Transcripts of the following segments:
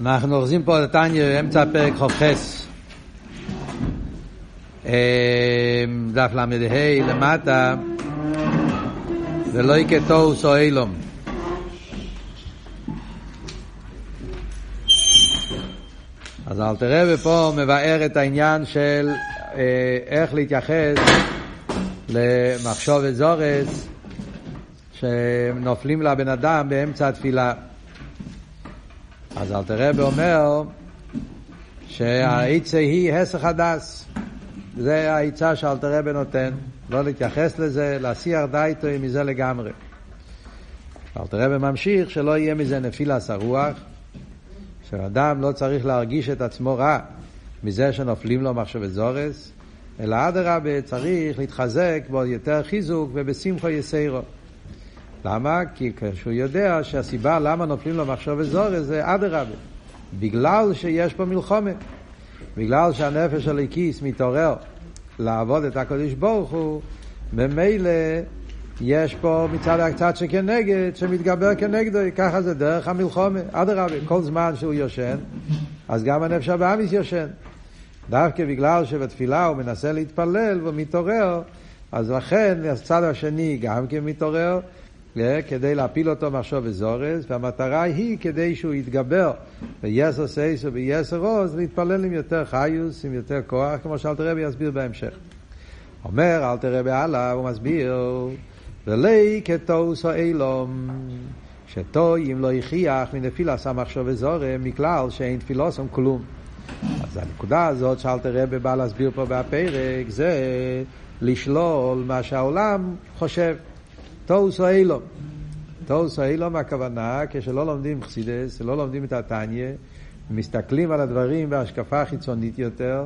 אנחנו אוחזים פה את טניה באמצע הפרק ח"ח. דף ל"ה למטה, ולא יכתו סוהילום. אז אלתר רבי פה מבאר את העניין של אה, איך להתייחס למחשבת זורס שנופלים לבן אדם באמצע התפילה. אז אלתר רבי אומר שהעצה היא הסך הדס. זה העצה שאלתר רבי נותן, לא להתייחס לזה, להסיח דייטו מזה לגמרי. אלתר רבי ממשיך שלא יהיה מזה נפילס הרוח, שאדם לא צריך להרגיש את עצמו רע מזה שנופלים לו מחשבת זורס, אלא אדרבה צריך להתחזק בו יותר חיזוק ובשמחו יסיירו. למה? כי כשהוא יודע שהסיבה למה נופלים לו מחשבת זורס זה אדרבה. בגלל שיש פה מלחומה. בגלל שהנפש הליקיס מתעורר לעבוד את הקדוש ברוך הוא, ממילא יש פה מצד הקצת שכנגד, שמתגבר כנגדו, ככה זה דרך המלחומה. אדרבה, כל זמן שהוא יושן, אז גם הנפש הבאמיס יושן. דווקא בגלל שבתפילה הוא מנסה להתפלל והוא מתעורר, אז לכן הצד השני גם כן מתעורר, כדי להפיל אותו מחשוב וזורס, והמטרה היא כדי שהוא יתגבר ביסר סייס וביסר עוז, להתפלל עם יותר חיוס, עם יותר כוח, כמו שאלתר רבי יסביר בהמשך. אומר אלתר רבי הלאה, הוא מסביר, ולי כתוס או אילום, שטוי אם לא הכריח מנפילה שם מחשוב וזורם, מכלל שאין תפילוסום כלום. אז הנקודה הזאת שאלתר רבי בא להסביר פה בפרק, זה לשלול מה שהעולם חושב. תוס או אילום. תוס או אילום הכוונה, כשלא לומדים חסידס, לא לומדים את התניא, מסתכלים על הדברים בהשקפה חיצונית יותר,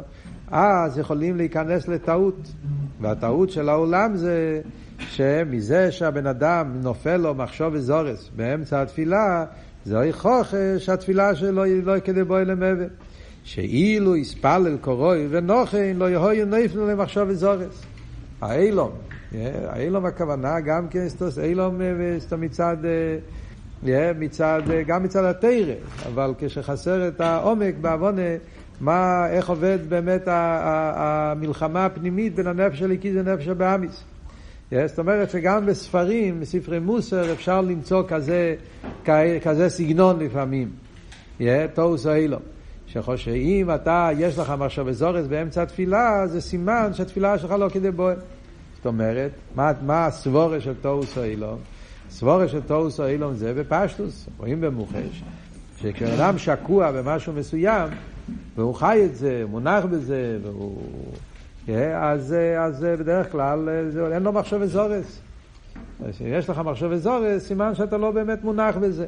אז יכולים להיכנס לטעות. והטעות של העולם זה שמזה שהבן אדם נופל לו מחשוב וזורס באמצע התפילה, זוהי חוכש התפילה שלו היא לא כדי בואי למבל. שאילו יספלל קורוי ונוכן לא יהיו נפלו למחשוב וזורס. האילום, האילום הכוונה גם כן, אילום אה, מצד, אה, מצד, אה, גם מצד התרא, אבל כשחסר את העומק בעוונה, מה, איך עובד באמת המלחמה הפנימית בין הנפש הליקי לנפש הבאמיס. זאת אומרת שגם בספרים, בספרי מוסר, אפשר למצוא כזה, כזה סגנון לפעמים. תוס אילום. שאם אתה, יש לך מחשב זורס באמצע התפילה, זה סימן שהתפילה שלך לא כדי בוער. זאת אומרת, מה, מה הסבורה של או אילום? סבורה של או אילום זה בפשטוס, רואים במוחש, שכשאדם שקוע במשהו מסוים, והוא חי את זה, מונח בזה, והוא... אז, אז בדרך כלל זה, אין לו מחשב זורס. כשיש לך מחשב זורס, סימן שאתה לא באמת מונח בזה.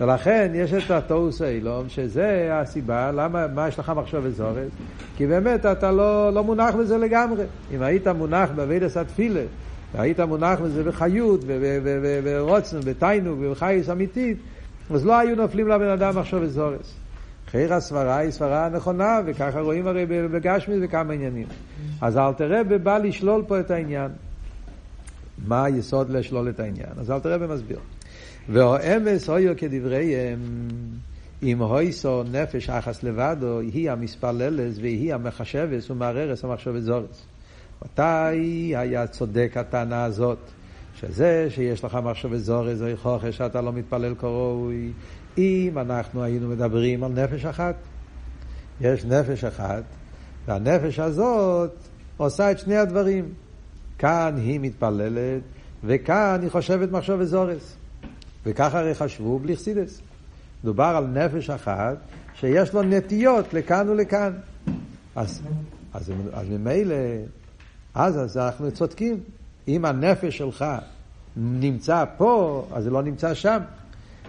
ולכן יש את התוס אילום, שזה הסיבה, למה, מה יש לך מחשב וזורס? כי באמת אתה לא, לא מונח בזה לגמרי. אם היית מונח באבידס התפילה, והיית מונח בזה בחיות, ורוצן, בתיינוג, ובחייס אמיתית, אז לא היו נופלים לבן אדם מחשב וזורס. חיר הסברה היא סברה נכונה, וככה רואים הרי בגשמי וכמה עניינים. אז אלתר רבי בא לשלול פה את העניין. מה היסוד לשלול את העניין? אז אלתר רבי מסביר. והאמס הויו כדבריהם, אם הויסו נפש אחס לבדו, היא המספללס והיא המחשבס ומעררס המחשבת זורס. מתי היה צודק הטענה הזאת? שזה שיש לך מחשבת זורס, זוהי חוכש שאתה לא מתפלל כראוי. אם אנחנו היינו מדברים על נפש אחת, יש נפש אחת, והנפש הזאת עושה את שני הדברים. כאן היא מתפללת, וכאן היא חושבת מחשבת זורס. וככה הרי חשבו בלי חסידס. דובר על נפש אחת שיש לו נטיות לכאן ולכאן. אז, אז, אז ממילא, אז, אז אנחנו צודקים. אם הנפש שלך נמצא פה, אז זה לא נמצא שם.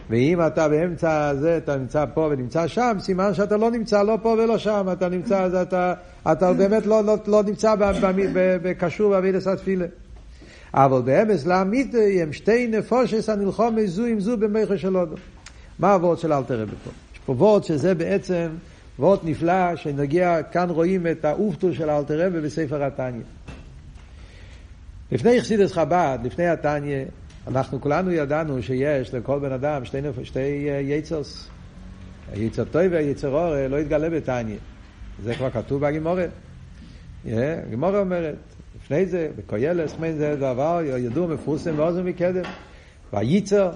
ואם אתה באמצע זה, אתה נמצא פה ונמצא שם, סימן שאתה לא נמצא לא פה ולא שם, אתה נמצא, אז אתה, אתה באמת לא, לא, לא נמצא בקשור באבידס התפילה. אבל באמס לאמיתי הם שתי נפושס הנלחום זו עם זו במכר של אודו. מה הוורד של אלתר רבי פה? יש פה וורד שזה בעצם וורד נפלא, שנגיע, כאן רואים את האופטו של אלתר רבי בספר התניא. לפני חסידס חב"ד, לפני התניא, אנחנו כולנו ידענו שיש לכל בן אדם שתי, נפ... שתי יצרס. היצר טוב והיצר אור לא יתגלה בתניא. זה כבר כתוב בגימורה. הגימורה אומרת, לפני זה, בקוילס, זה דבר ידוע מפורסם באוזן מקדם. וייצר,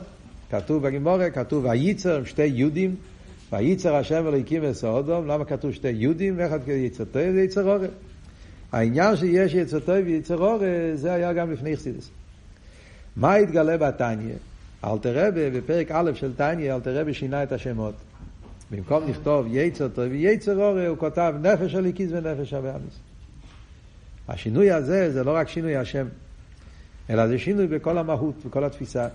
כתוב בגימורה, כתוב וייצר עם שתי יהודים, וייצר השם אלוהיקים וסעודום, למה כתוב שתי יהודים, ואחד כיצר טוב ויצר אור. העניין שיש יצר טוב ויצר אור, זה היה גם לפני חסידס. מה התגלה בתניא? אלתר רבי בפרק א' של תניא, אלתר רבי שינה את השמות. במקום לכתוב יצר טוב ויצר אור, הוא כותב נפש הליקיס ונפש הבאמיס. השינוי הזה זה לא רק שינוי השם, אלא זה שינוי בכל המהות, בכל התפיסה.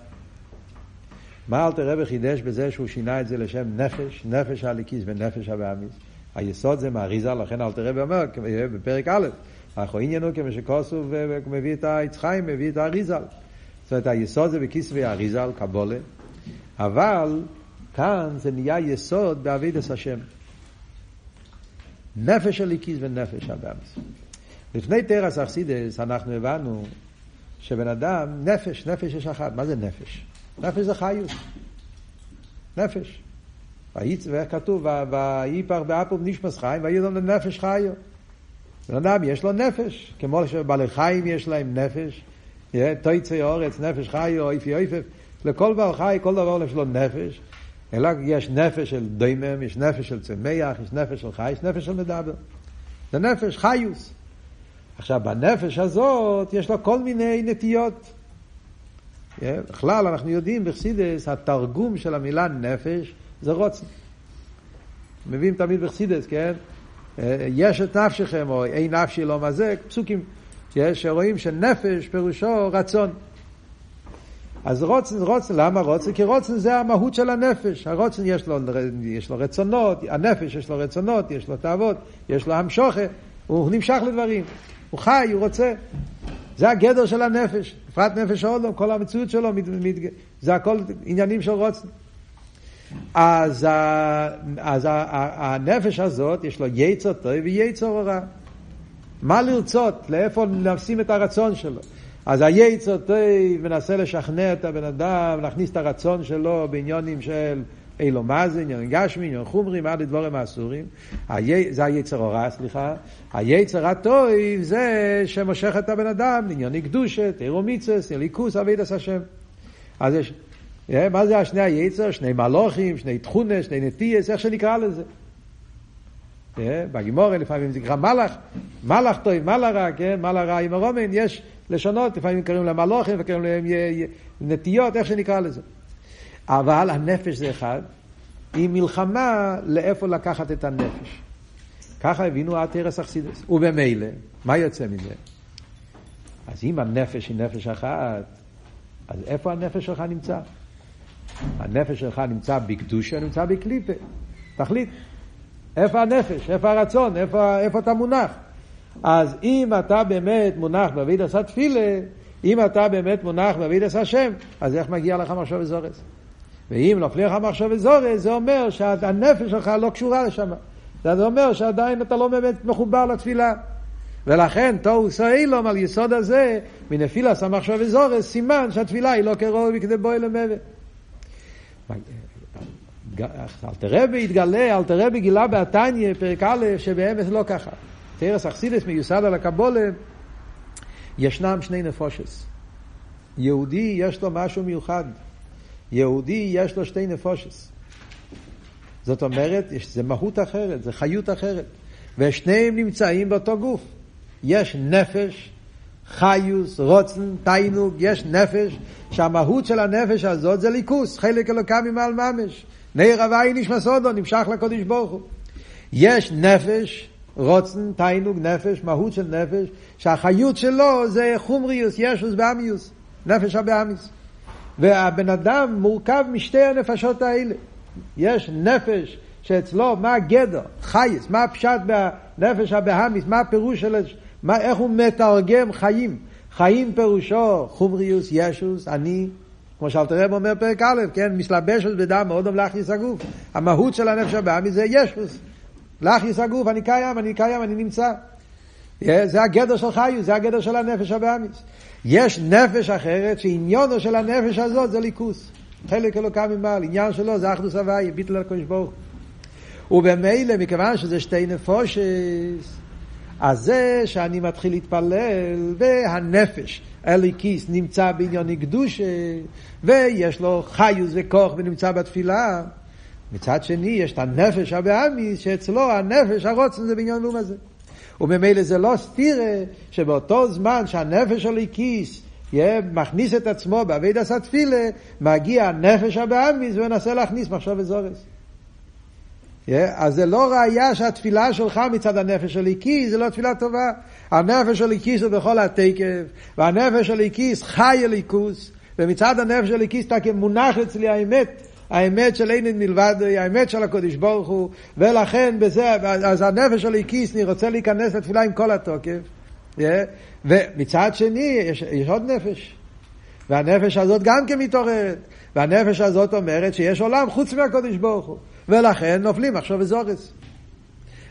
מה אלתר רבי חידש בזה שהוא שינה את זה לשם נפש, נפש הליקיס ונפש הבאמיס? היסוד זה מאריזה, לכן אלתר רבי אומר בפרק א', אנחנו עניינו כמו שכוסו ומביא את היצחיים, מביא את האריזל. זאת אומרת, היסוד זה בכיסוי האריזל, קבולה, אבל כאן זה נהיה יסוד באבידס השם. נפש הליקיס ונפש הבאמיס. לפני תרס אכסידס אנחנו הבנו שבן אדם, נפש, נפש יש אחת. מה זה נפש? נפש זה חיות. נפש. כתוב, ואיפר באפום נשמס חיים, וידום לנפש חיו. בן אדם יש לו נפש, כמו שבעלי חיים יש להם נפש, תויצי אורץ, נפש חיו, אויפי אויפף, לכל בעל חי, כל דבר יש לו נפש, אלא יש נפש של דוימם, יש נפש של צמח, יש נפש של חי, יש נפש של מדבר. זה נפש, חיוס. עכשיו, בנפש הזאת יש לו כל מיני נטיות. בכלל, אנחנו יודעים בחסידס, התרגום של המילה נפש זה רוצן. מביאים תמיד בחסידס, כן? יש את נפשכם, או אין נפשי לא מזק, פסוקים. שרואים שנפש פירושו רצון. אז רוצן, רוצן, למה רוצן? כי רוצן זה המהות של הנפש. הרוצן יש לו, יש לו רצונות, הנפש יש לו רצונות, יש לו תאוות, יש לו המשוכה, הוא נמשך לדברים. הוא חי, הוא רוצה. זה הגדר של הנפש. בפרט נפש האודום, כל המציאות שלו, מת, מת, זה הכל עניינים של רוצן. אז, ה, אז ה, ה, הנפש הזאת, יש לו יצר טוב ויצר רע. מה לרצות? לאיפה נשים את הרצון שלו? אז היצר טוב מנסה לשכנע את הבן אדם, להכניס את הרצון שלו בעניונים של אילו מה זה, עניין גשמי, עניין חומרים, עד לדבורים האסורים. זה היצר הורא, סליחה. היצר הטוב זה שמושך את הבן אדם לענייני קדושת, עירו מיצס, אליקוס, אבידס השם. אז יש, אה, מה זה השני היצר? שני מלוכים, שני תכונס, שני נטייס, איך שנקרא לזה. אה, בגימורי לפעמים זה נקרא מלאך, מלאך טוב, מלאך רע, כן, מלאך רע עם הרומן, יש לשונות, לפעמים קוראים להם מלוכים וקוראים להם נטיות, איך שנקרא לזה. אבל הנפש זה אחד, היא מלחמה לאיפה לקחת את הנפש. ככה הבינו עד תרס אכסידס. ובמילא, מה יוצא מזה? אז אם הנפש היא נפש אחת, אז איפה הנפש שלך נמצא? הנפש שלך נמצא בקדושה, נמצא בקליפה. תחליט. איפה הנפש? איפה הרצון? איפה, איפה אתה מונח? אז אם אתה באמת מונח באבידס התפילה, אם אתה באמת מונח באבידס השם, אז איך מגיע לך מחשב וזורס? ואם נופלים לך מחשב וזורס, זה אומר שהנפש שלך לא קשורה לשם. זה אומר שעדיין אתה לא באמת מחובר לתפילה. ולכן תוהו סוילום על יסוד הזה, מנפילה סמחשב וזורס, סימן שהתפילה היא לא כרוב כדי בואי למוות. אלתר רבי התגלה, אלתר רבי גילה בתניא, פרק א', שבאמת לא ככה. תרס אכסידס מיוסד על הקבולה, ישנם שני נפושס. יהודי יש לו משהו מיוחד. יהודי יש לו שתי נפושס. זאת אומרת, זה מהות אחרת, זה חיות אחרת. ושניהם נמצאים באותו גוף. יש נפש, חיוס, רוצן, תיינוג, יש נפש, שהמהות של הנפש הזאת זה ליכוס, חלק אלוקם ממעל ממש. נר הוואי נשמע סודו, נמשך לקודש ברוך הוא. יש נפש, רוצן, תיינוג, נפש, מהות של נפש, שהחיות שלו זה חומריוס, ישוס באמיוס, נפש הבאמיס. והבן אדם מורכב משתי הנפשות האלה. יש נפש שאצלו, מה הגדר? חייס, מה הפשט בנפש הבאמיס, מה הפירוש של... מה, איך הוא מתרגם חיים? חיים פירושו חומריוס, ישוס, אני, כמו שאלתר רב אומר פרק א', כן, מסלבשת בדם מאוד להכניס הגוף. המהות של הנפש הבאמיס זה ישוס. להכניס הגוף, אני קיים, אני קיים, אני נמצא. זה הגדר של חיוס, זה הגדר של הנפש הבאמיס. יש נפש אחרת שעניונו של הנפש הזאת זה ליכוס. חלק אלוקם ממעל, עניין שלו זה אחדוס הוואי, ביטל הקדוש ברוך ובמילא, מכיוון שזה שתי נפושס, אז זה שאני מתחיל להתפלל, והנפש, אליקיס, נמצא בעניין קדושה, ויש לו חיוס וכוח ונמצא בתפילה. מצד שני, יש את הנפש הבאמיס, שאצלו הנפש הרוצן זה בעניין לום הזה. וממילא זה לא סתירה שבאותו זמן שהנפש הליקיס מכניס את עצמו בעביד עשה תפילה, מגיע הנפש הבאמיס ומנסה להכניס מחשב וזורס. אז זה לא ראייה שהתפילה שלך מצד הנפש הליקי, זה לא תפילה טובה. הנפש הליקיס הוא בכל התקף, והנפש הליקיס חי הליכוס, ומצד הנפש הליקיס אתה כמונח אצלי האמת, האמת של אין מלבד, האמת של הקודש ברוך הוא, ולכן בזה, אז הנפש הליקיס, אני רוצה להיכנס לתפילה עם כל התוקף. Yeah, ומצד שני, יש, יש עוד נפש. והנפש הזאת גם כן מתעוררת. והנפש הזאת אומרת שיש עולם חוץ מהקודש ברוך הוא. ולכן נופלים עכשיו וזורס.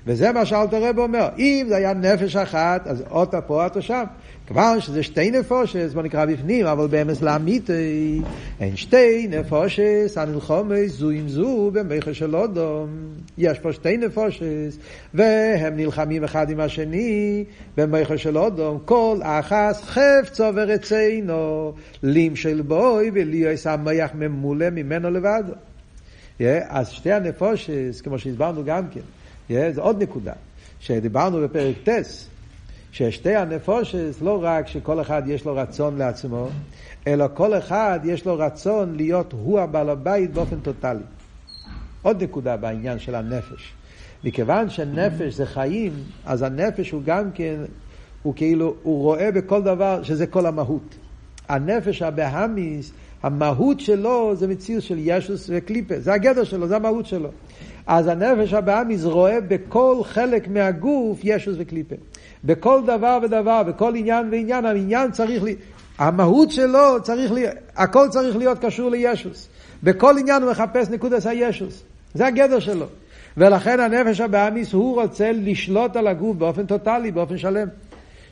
וזה מה שאלתר רב אומר, אם זה היה נפש אחת, אז אותה פה, אתה שם. כיוון שזה שתי נפושס, בוא נקרא בפנים, אבל באמס לאמיתי, אין שתי נפושס, הנלחומי זו עם זו במכר של אודום. יש פה שתי נפושס, והם נלחמים אחד עם השני במכר של אודום. כל אחס חפצו ורצינו, לים של בוי וליאס המח ממולא ממנו לבד. אז שתי הנפושס, כמו שהסברנו גם כן, זה עוד נקודה, שדיברנו בפרק טס, ששתי הנפושס, לא רק שכל אחד יש לו רצון לעצמו, אלא כל אחד יש לו רצון להיות הוא הבעל הבית באופן טוטאלי. עוד נקודה בעניין של הנפש. מכיוון שנפש זה חיים, אז הנפש הוא גם כן, הוא כאילו, הוא רואה בכל דבר שזה כל המהות. הנפש הבהמיס, המהות שלו זה מציאות של ישוס וקליפה, זה הגדר שלו, זה המהות שלו. אז הנפש הבאמיס רואה בכל חלק מהגוף ישוס וקליפה. בכל דבר ודבר, בכל עניין ועניין, העניין צריך, לי, המהות שלו צריך להיות, הכל צריך להיות קשור לישוס. בכל עניין הוא מחפש נקודס הישוס. זה הגדר שלו. ולכן הנפש הבאמיס הוא רוצה לשלוט על הגוף באופן טוטאלי, באופן שלם.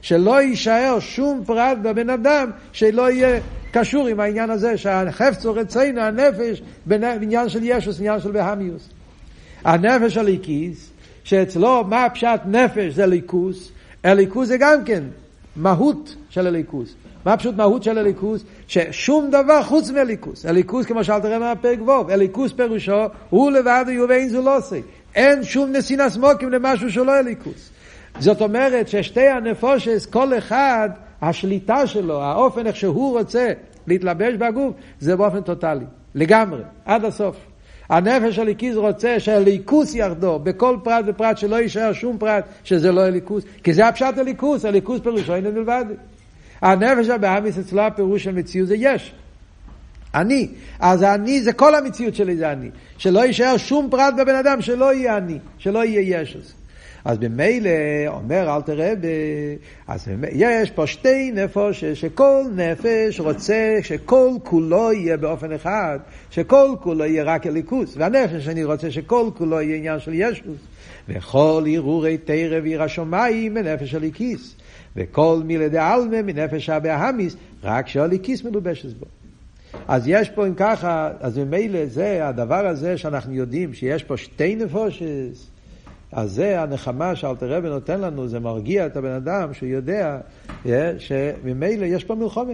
שלא יישאר שום פרט בבן אדם שלא יהיה קשור עם העניין הזה, שהחפצו רצינו, הנפש, בעניין של ישוס, עניין של בהמיוס. הנפש הליקיס, שאצלו מה פשט נפש זה ליכוס, הליכוס זה גם כן מהות של הליכוס. מה פשוט מהות של הליכוס? ששום דבר חוץ מהליכוס. הליכוס, כמו שאלת רב מהפרק ווב, הליכוס פירושו, הוא לבד הוא ואין זו לא. אין שום נסינס מוקים למשהו שלא הליכוס. זאת אומרת ששתי הנפושס, כל אחד, השליטה שלו, האופן איך שהוא רוצה להתלבש בגוף, זה באופן טוטאלי, לגמרי, עד הסוף. הנפש הליקיס רוצה שהליכוס ירדו בכל פרט ופרט, שלא יישאר שום פרט שזה לא הליכוס, כי זה הפשט הליכוס, הליכוס פירושו אין מלבד. הנפש הבאמיס אצלו הפירוש של מציאות זה יש. אני. אז אני זה כל המציאות שלי זה אני. שלא יישאר שום פרט בבן אדם שלא יהיה אני, שלא יהיה ישוס. אז במילא אומר אל תראה, אז יש פה שתי נפש, שכל נפש רוצה שכל כולו יהיה באופן אחד, שכל כולו יהיה רק הליכוס, והנפש אני רוצה שכל כולו יהיה עניין של ישוס, וכל הרהורי תרא ועיר השמיים מנפש הליקיס, וכל מילי דעלמה מנפש הבהמיס, רק שהליקיס מלובשת בו. אז יש פה אם ככה, אז ממילא זה הדבר הזה שאנחנו יודעים שיש פה שתי נפושס, אז זה הנחמה שאלתר רבי נותן לנו, זה מרגיע את הבן אדם שהוא יודע שממילא יש פה מלחומה.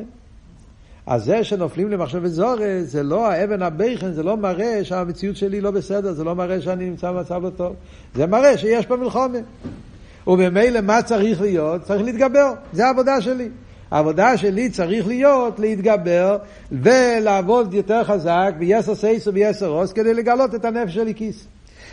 אז זה שנופלים למחשב וזורז, זה לא האבן הבכן, זה לא מראה שהמציאות שלי לא בסדר, זה לא מראה שאני נמצא במצב לא טוב. זה מראה שיש פה מלחומה. וממילא מה צריך להיות? צריך להתגבר, זה העבודה שלי. העבודה שלי צריך להיות להתגבר ולעבוד יותר חזק ביסר סייס וביסר רוס כדי לגלות את הנפש שלי כיס.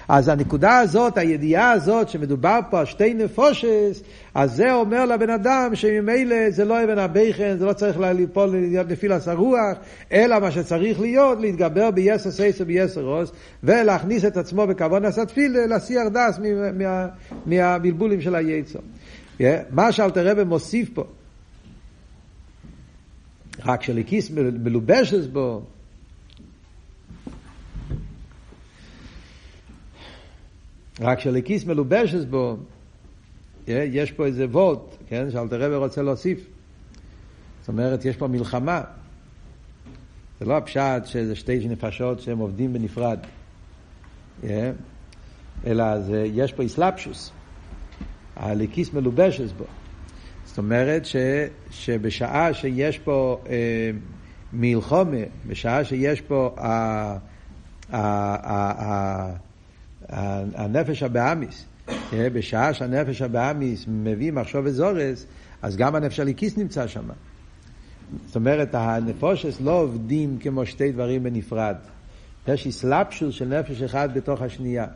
אז הנקודה הזאת, הידיעה הזאת, שמדובר פה על שתי נפושס, אז זה אומר לבן אדם שממילא זה לא אבן הבכן, זה לא צריך ליפול לפילס הרוח, אלא מה שצריך להיות, להתגבר ביסר סייס וביסר רוס, ולהכניס את עצמו בכבוד נשא תפילה, להסיח דס מהבלבולים של היצר. מה שאלתר רבי מוסיף פה, רק שליקיס מלובשת בו, רק שלכיס מלובשת בו, יש פה איזה וולט, כן, שאלתר רבי רוצה להוסיף. זאת אומרת, יש פה מלחמה. זה לא הפשט שזה שתי נפשות שהם עובדים בנפרד. Yeah. אלא זה, יש פה איסלפשוס. הליקיס מלובשת בו. זאת אומרת ש, שבשעה שיש פה אה, מלחומה, בשעה שיש פה ה, ה, ה, ה, ה, הנפש הבאמיס, בשעה שהנפש הבאמיס מביא מחשוב וזורס, אז גם הנפש הליקיס נמצא שם. זאת אומרת, הנפושס לא עובדים כמו שתי דברים בנפרד. יש אסלאפשוס של נפש אחד בתוך השנייה.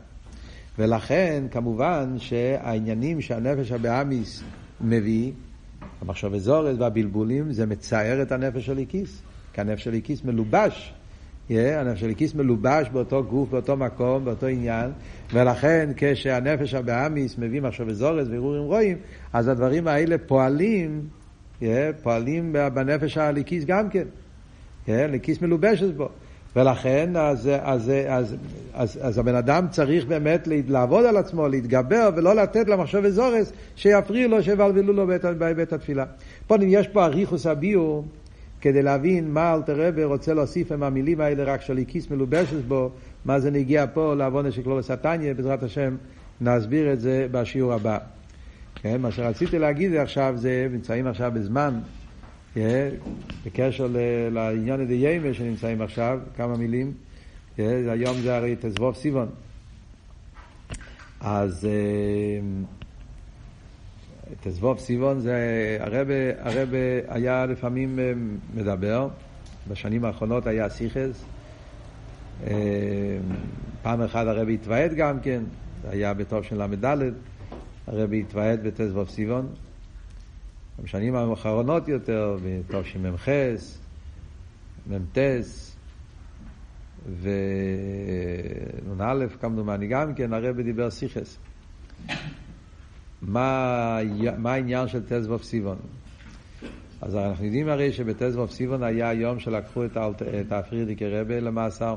ולכן, כמובן, שהעניינים שהנפש הבאמיס מביא, המחשב אזורס והבלבולים, זה מצער את הנפש של איקיס. כי הנפש של איקיס מלובש. הנפש של איקיס מלובש באותו גוף, באותו מקום, באותו עניין, ולכן כשהנפש הבאמיס מביא מחשב אזורס והרהורים רואים, אז הדברים האלה פועלים, פועלים בנפש הליקיס גם כן. ליקיס מלובשת בו. ולכן אז, אז, אז, אז, אז הבן אדם צריך באמת לעבוד על עצמו, להתגבר ולא לתת למחשב אזורס שיפריעו לו, שיבלבלו לו בהיבט התפילה. פה יש פה אריכוס הביור כדי להבין מה אלתר רבי רוצה להוסיף עם המילים האלה רק של כיס מלובשת בו, מה זה נגיע פה לעוונה של קלורס התניא, בעזרת השם נסביר את זה בשיעור הבא. כן, מה שרציתי להגיד עכשיו זה, נמצאים עכשיו בזמן בקשר לעניין דיימה שנמצאים עכשיו, כמה מילים. היום זה הרי תזבוב סיבון. אז אה, תזבוב סיבון זה, הרבה, הרבה היה לפעמים אה, מדבר, בשנים האחרונות היה סיכס. אה, פעם אחת הרבי התוועד גם כן, זה היה בטוב של ל"ד, הרבי התוועד בתזבוב סיבון. בשנים האחרונות יותר, בתשמ"ח, מ"ט ונ"א כמדומני גם כן, הרבי דיבר סיכס. מה, מה העניין של תזבוב סיבון? אז אנחנו יודעים הרי שבתזבוב סיבון היה היום שלקחו את, את הפרידיקי רבה למאסר.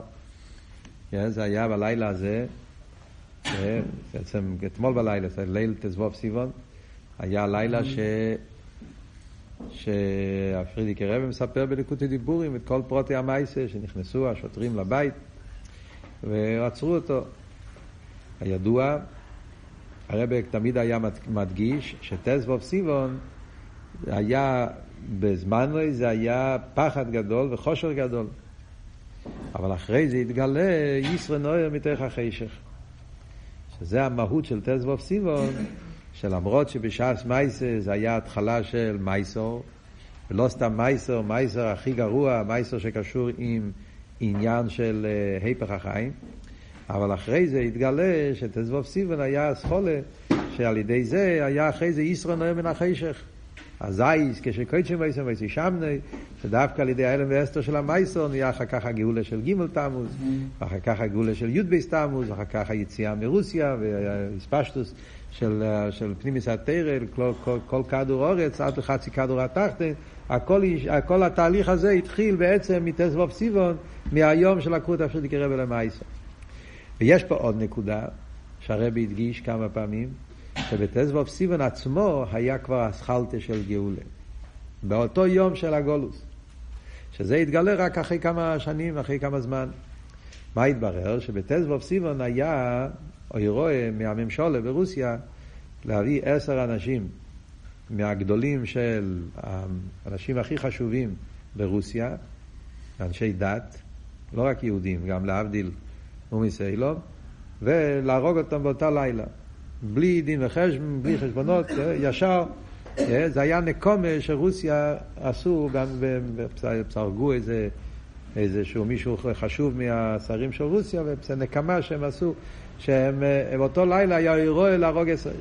כן, זה היה בלילה הזה, כן, בעצם אתמול בלילה, זה ליל תזבוב סיבון, היה לילה ש... שהפרידיקי רבי מספר בליקוטי דיבורים את כל פרוטי המייסה שנכנסו השוטרים לבית ועצרו אותו. הידוע, הרבי תמיד היה מדגיש שטזבוב סיבון היה, בזמן זה היה פחד גדול וחושר גדול. אבל אחרי זה התגלה ישרה נויר מתוך החשך. שזה המהות של טזבוב סיבון, שלמרות שבש"ס מייסר זה היה התחלה של מייסור, ולא סתם מייסר, מייסר הכי גרוע, מייסר שקשור עם עניין של uh, היפך החיים, אבל אחרי זה התגלה שתזבוב סיבן היה אסכולה, שעל ידי זה היה אחרי זה ישרו נועה מן החשך. הזייס, כשקויצ'ים מייסר מייסר שמני, שדווקא על ידי האלם ואסתר של המייסר נהיה אחר כך הגאולה של ג' תמוז, ואחר כך הגאולה של י' בייס תמוז, ואחר כך היציאה מרוסיה והספשטוס של, של פנימיס התרא, כל, כל, כל כדור אורץ עד לחצי כדור התחתן, הכל, הכל התהליך הזה התחיל בעצם מתזבוב סיבון, מהיום שלקחו את הפרידיקי רבי למייסר. ויש פה עוד נקודה שהרבי הדגיש כמה פעמים, שבתזבוב סיבון עצמו היה כבר אסכלטה של גאולה. באותו יום של הגולוס. שזה התגלה רק אחרי כמה שנים, אחרי כמה זמן. מה התברר? שבתזבוב סיבון היה או רואה מהממשלה ברוסיה להביא עשר אנשים מהגדולים של האנשים הכי חשובים ברוסיה, אנשי דת, לא רק יהודים, גם להבדיל ומסיילוב, ולהרוג אותם באותה לילה. בלי דין וחשבון, בלי חשבונות, ישר. זה היה נקומה שרוסיה עשו, גם הרגו איזה, איזשהו מישהו חשוב מהשרים של רוסיה, וזה נקמה שהם עשו שהם אה, באותו לילה היה אירוע להרוג ישראל.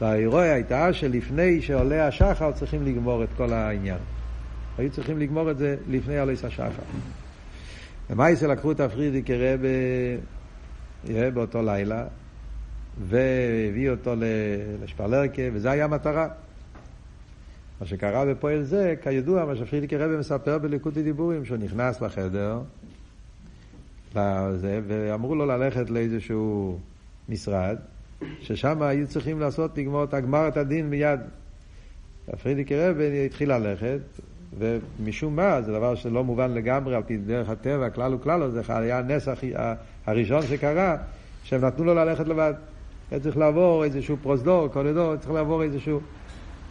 והאירוע הייתה שלפני שעולה השחר צריכים לגמור את כל העניין. היו צריכים לגמור את זה לפני עולה השחר. ומייסר לקחו את הפרידי כרבה באותו לילה, והביא אותו לשפלרקה, וזה היה המטרה. מה שקרה בפועל זה, כידוע, מה שפרידיקי רבי מספר בליקודי דיבורים, שהוא נכנס לחדר, לזה, ואמרו לו ללכת לאיזשהו משרד, ששם היו צריכים לעשות, לגמור את הגמר את הדין מיד. פרידיקי רבי התחיל ללכת, ומשום מה, זה דבר שלא מובן לגמרי על פי דרך הטבע, כלל וכלל, זה היה הנס הראשון שקרה, שהם נתנו לו ללכת לבד. היה צריך לעבור איזשהו פרוזדור, קורידור, צריך לעבור איזשהו...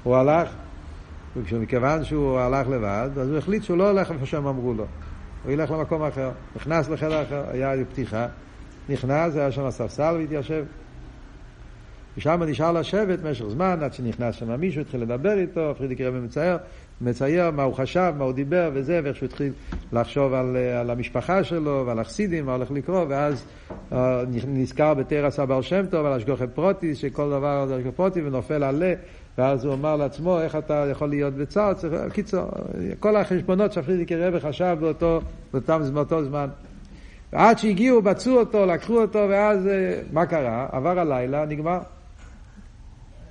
הוא הלך, ומכיוון שהוא הלך לבד, אז הוא החליט שהוא לא הולך איפה שהם אמרו לו. הוא ילך למקום אחר. נכנס לחדר אחר, היה פתיחה, נכנס, היה שם ספסל והתיישב. ושם נשאר לשבת במשך זמן, עד שנכנס שם מישהו, התחיל לדבר איתו, פרידיקער רבי מצייר, מצייר מה הוא חשב, מה הוא דיבר וזה, ואיך שהוא התחיל לחשוב על, על המשפחה שלו ועל החסידים, מה הולך לקרות, ואז uh, נזכר בתורת הבעל שם טוב, על השגחה פרטית, שכל דבר זה השגחה פרטית, ונופל עלה, ואז הוא אמר לעצמו, איך אתה יכול להיות בצער, קיצור, כל החשבונות שפרידיק רבי חשב באותו, באותם, באותו זמן. ועד שהגיעו, בצעו אותו, לקחו אותו, ואז מה קרה? עבר הלילה, נגמר.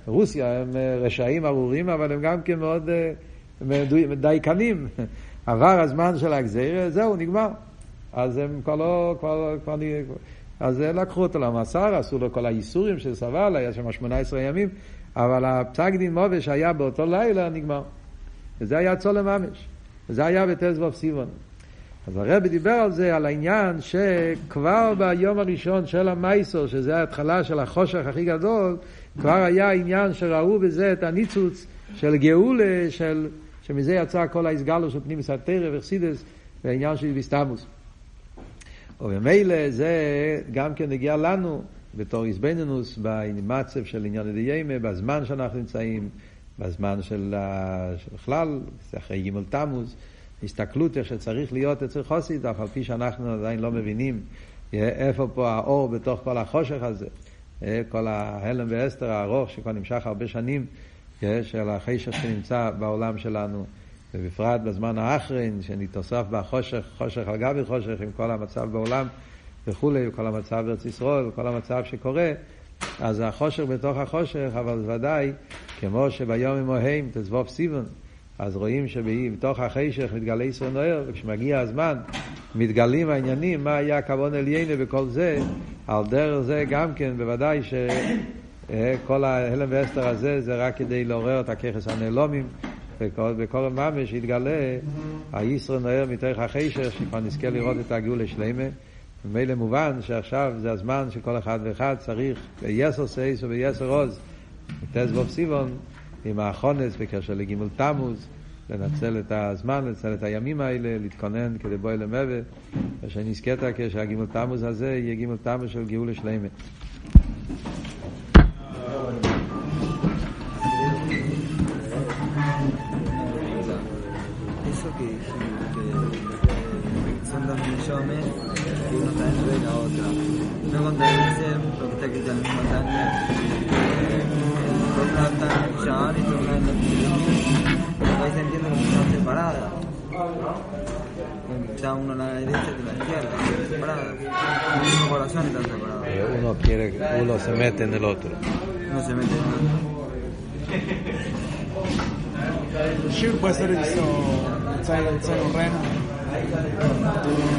רוסיה הם רשעים ארורים, אבל הם גם כן מאוד דייקנים. עבר הזמן של הגזיר, זהו, נגמר. אז הם כבר לא, כבר, כבר, אז לקחו אותו למאסר, עשו לו כל הייסורים של סבל, היה שם 18 ימים, אבל הפסק דין מובה שהיה באותו לילה נגמר. וזה היה צולם ממש. וזה היה בתזבוב סיבון. אז הרבי דיבר על זה, על העניין שכבר ביום הראשון של המייסור, שזה ההתחלה של החושך הכי גדול, כבר היה עניין שראו בזה את הניצוץ של גאולה, של, שמזה יצא כל ההסגלו של פנימיס התרא וחסידס, והעניין של ויסתמוס. וממילא זה גם כן הגיע לנו בתור איזבנינוס באנימצב של עניין הדיימה, בזמן שאנחנו נמצאים, בזמן של בכלל, אחרי גימל תמוז. הסתכלות איך שצריך להיות אצל חוסיד, אף על פי שאנחנו עדיין לא מבינים איפה פה האור בתוך כל החושך הזה, כל ההלם ואסתר הארוך שכבר נמשך הרבה שנים, של החשך שנמצא בעולם שלנו, ובפרט בזמן האחרין, שנתוסף בחושך, חושך על גבי חושך, עם כל המצב בעולם וכולי, וכל המצב בארץ ישראל, וכל המצב שקורה, אז החושך בתוך החושך, אבל ודאי, כמו שביום עמוהם, תזבוב סיבון, אז רואים שבתוך החשך מתגלה ישראל נוער, וכשמגיע הזמן מתגלים העניינים, מה היה הכבוד עליינו וכל זה, על דרך זה גם כן, בוודאי שכל ההלם ואסתר הזה זה רק כדי לעורר את הככס הנעלומים, וכל ממש יתגלה הישראל נוער מתוך החשך, שכבר נזכה לראות את הגאולה שלמה. ממילא מובן שעכשיו זה הזמן שכל אחד ואחד צריך ביסר סייס וביסר עוז, תזבוב סיבון, עם החונס בקשר לגימול תמוז, לנצל את הזמן, לנצל את הימים האלה, להתכונן כדי בואי למבה, ושנזכת כשהגימול תמוז הזה יהיה גימול תמוז של גאולה שלמה. Que, que, que son dos millones que uno está dentro de la otra. No contradicen lo que está escrito en el mismo Tania. Por un lado están en Shabbat y por un lado en Pero ahí se entiende como que están separadas. Está uno a la derecha y a la izquierda, separadas. El mismo corazón están separados. Uno quiere, uno se mete en el otro. No se mete en el otro. Shir puede ser eso, Silent, Silent Ren.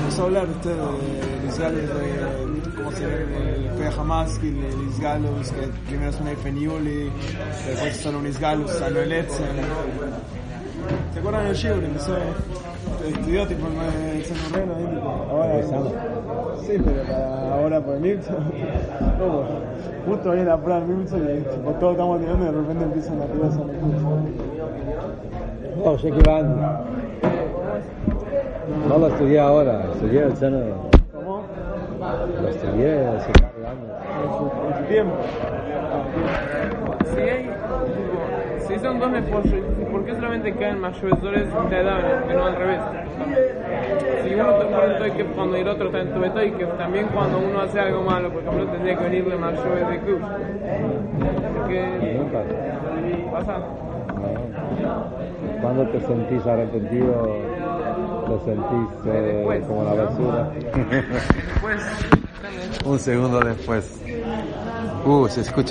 Empezó a hablar usted de iniciales de cómo se ve el Fea Hamaski, los galos, que primero son el Fenioli, después son unos galos, Sano el Etzen. ¿Se acuerdan del Shibre? Empezó, estudió tipo el Silent Ren ahí, tipo, ahora. Sí, pero para ahora por el Nilsson. Justo ahí en la prueba del Nilsson tipo, todos estamos tirando y de repente empiezan a tirar San Nilsson. No, sé que van. לא lo estudié ahora, estudié el seno. ¿Cómo? Lo estudié hace. En su tiempo. Si hay, si son dos esposos, ¿por qué solamente caen mayores de edad y no al revés? Si uno está en Toike cuando el otro está en Toike, también cuando uno hace algo malo, por ejemplo, tendría que venirle mayores de cruz. Porque Nunca. pasa. No. Cuando te sentís arrepentido, eh, Después. como la basura. Un segundo después. Uh, se escucha.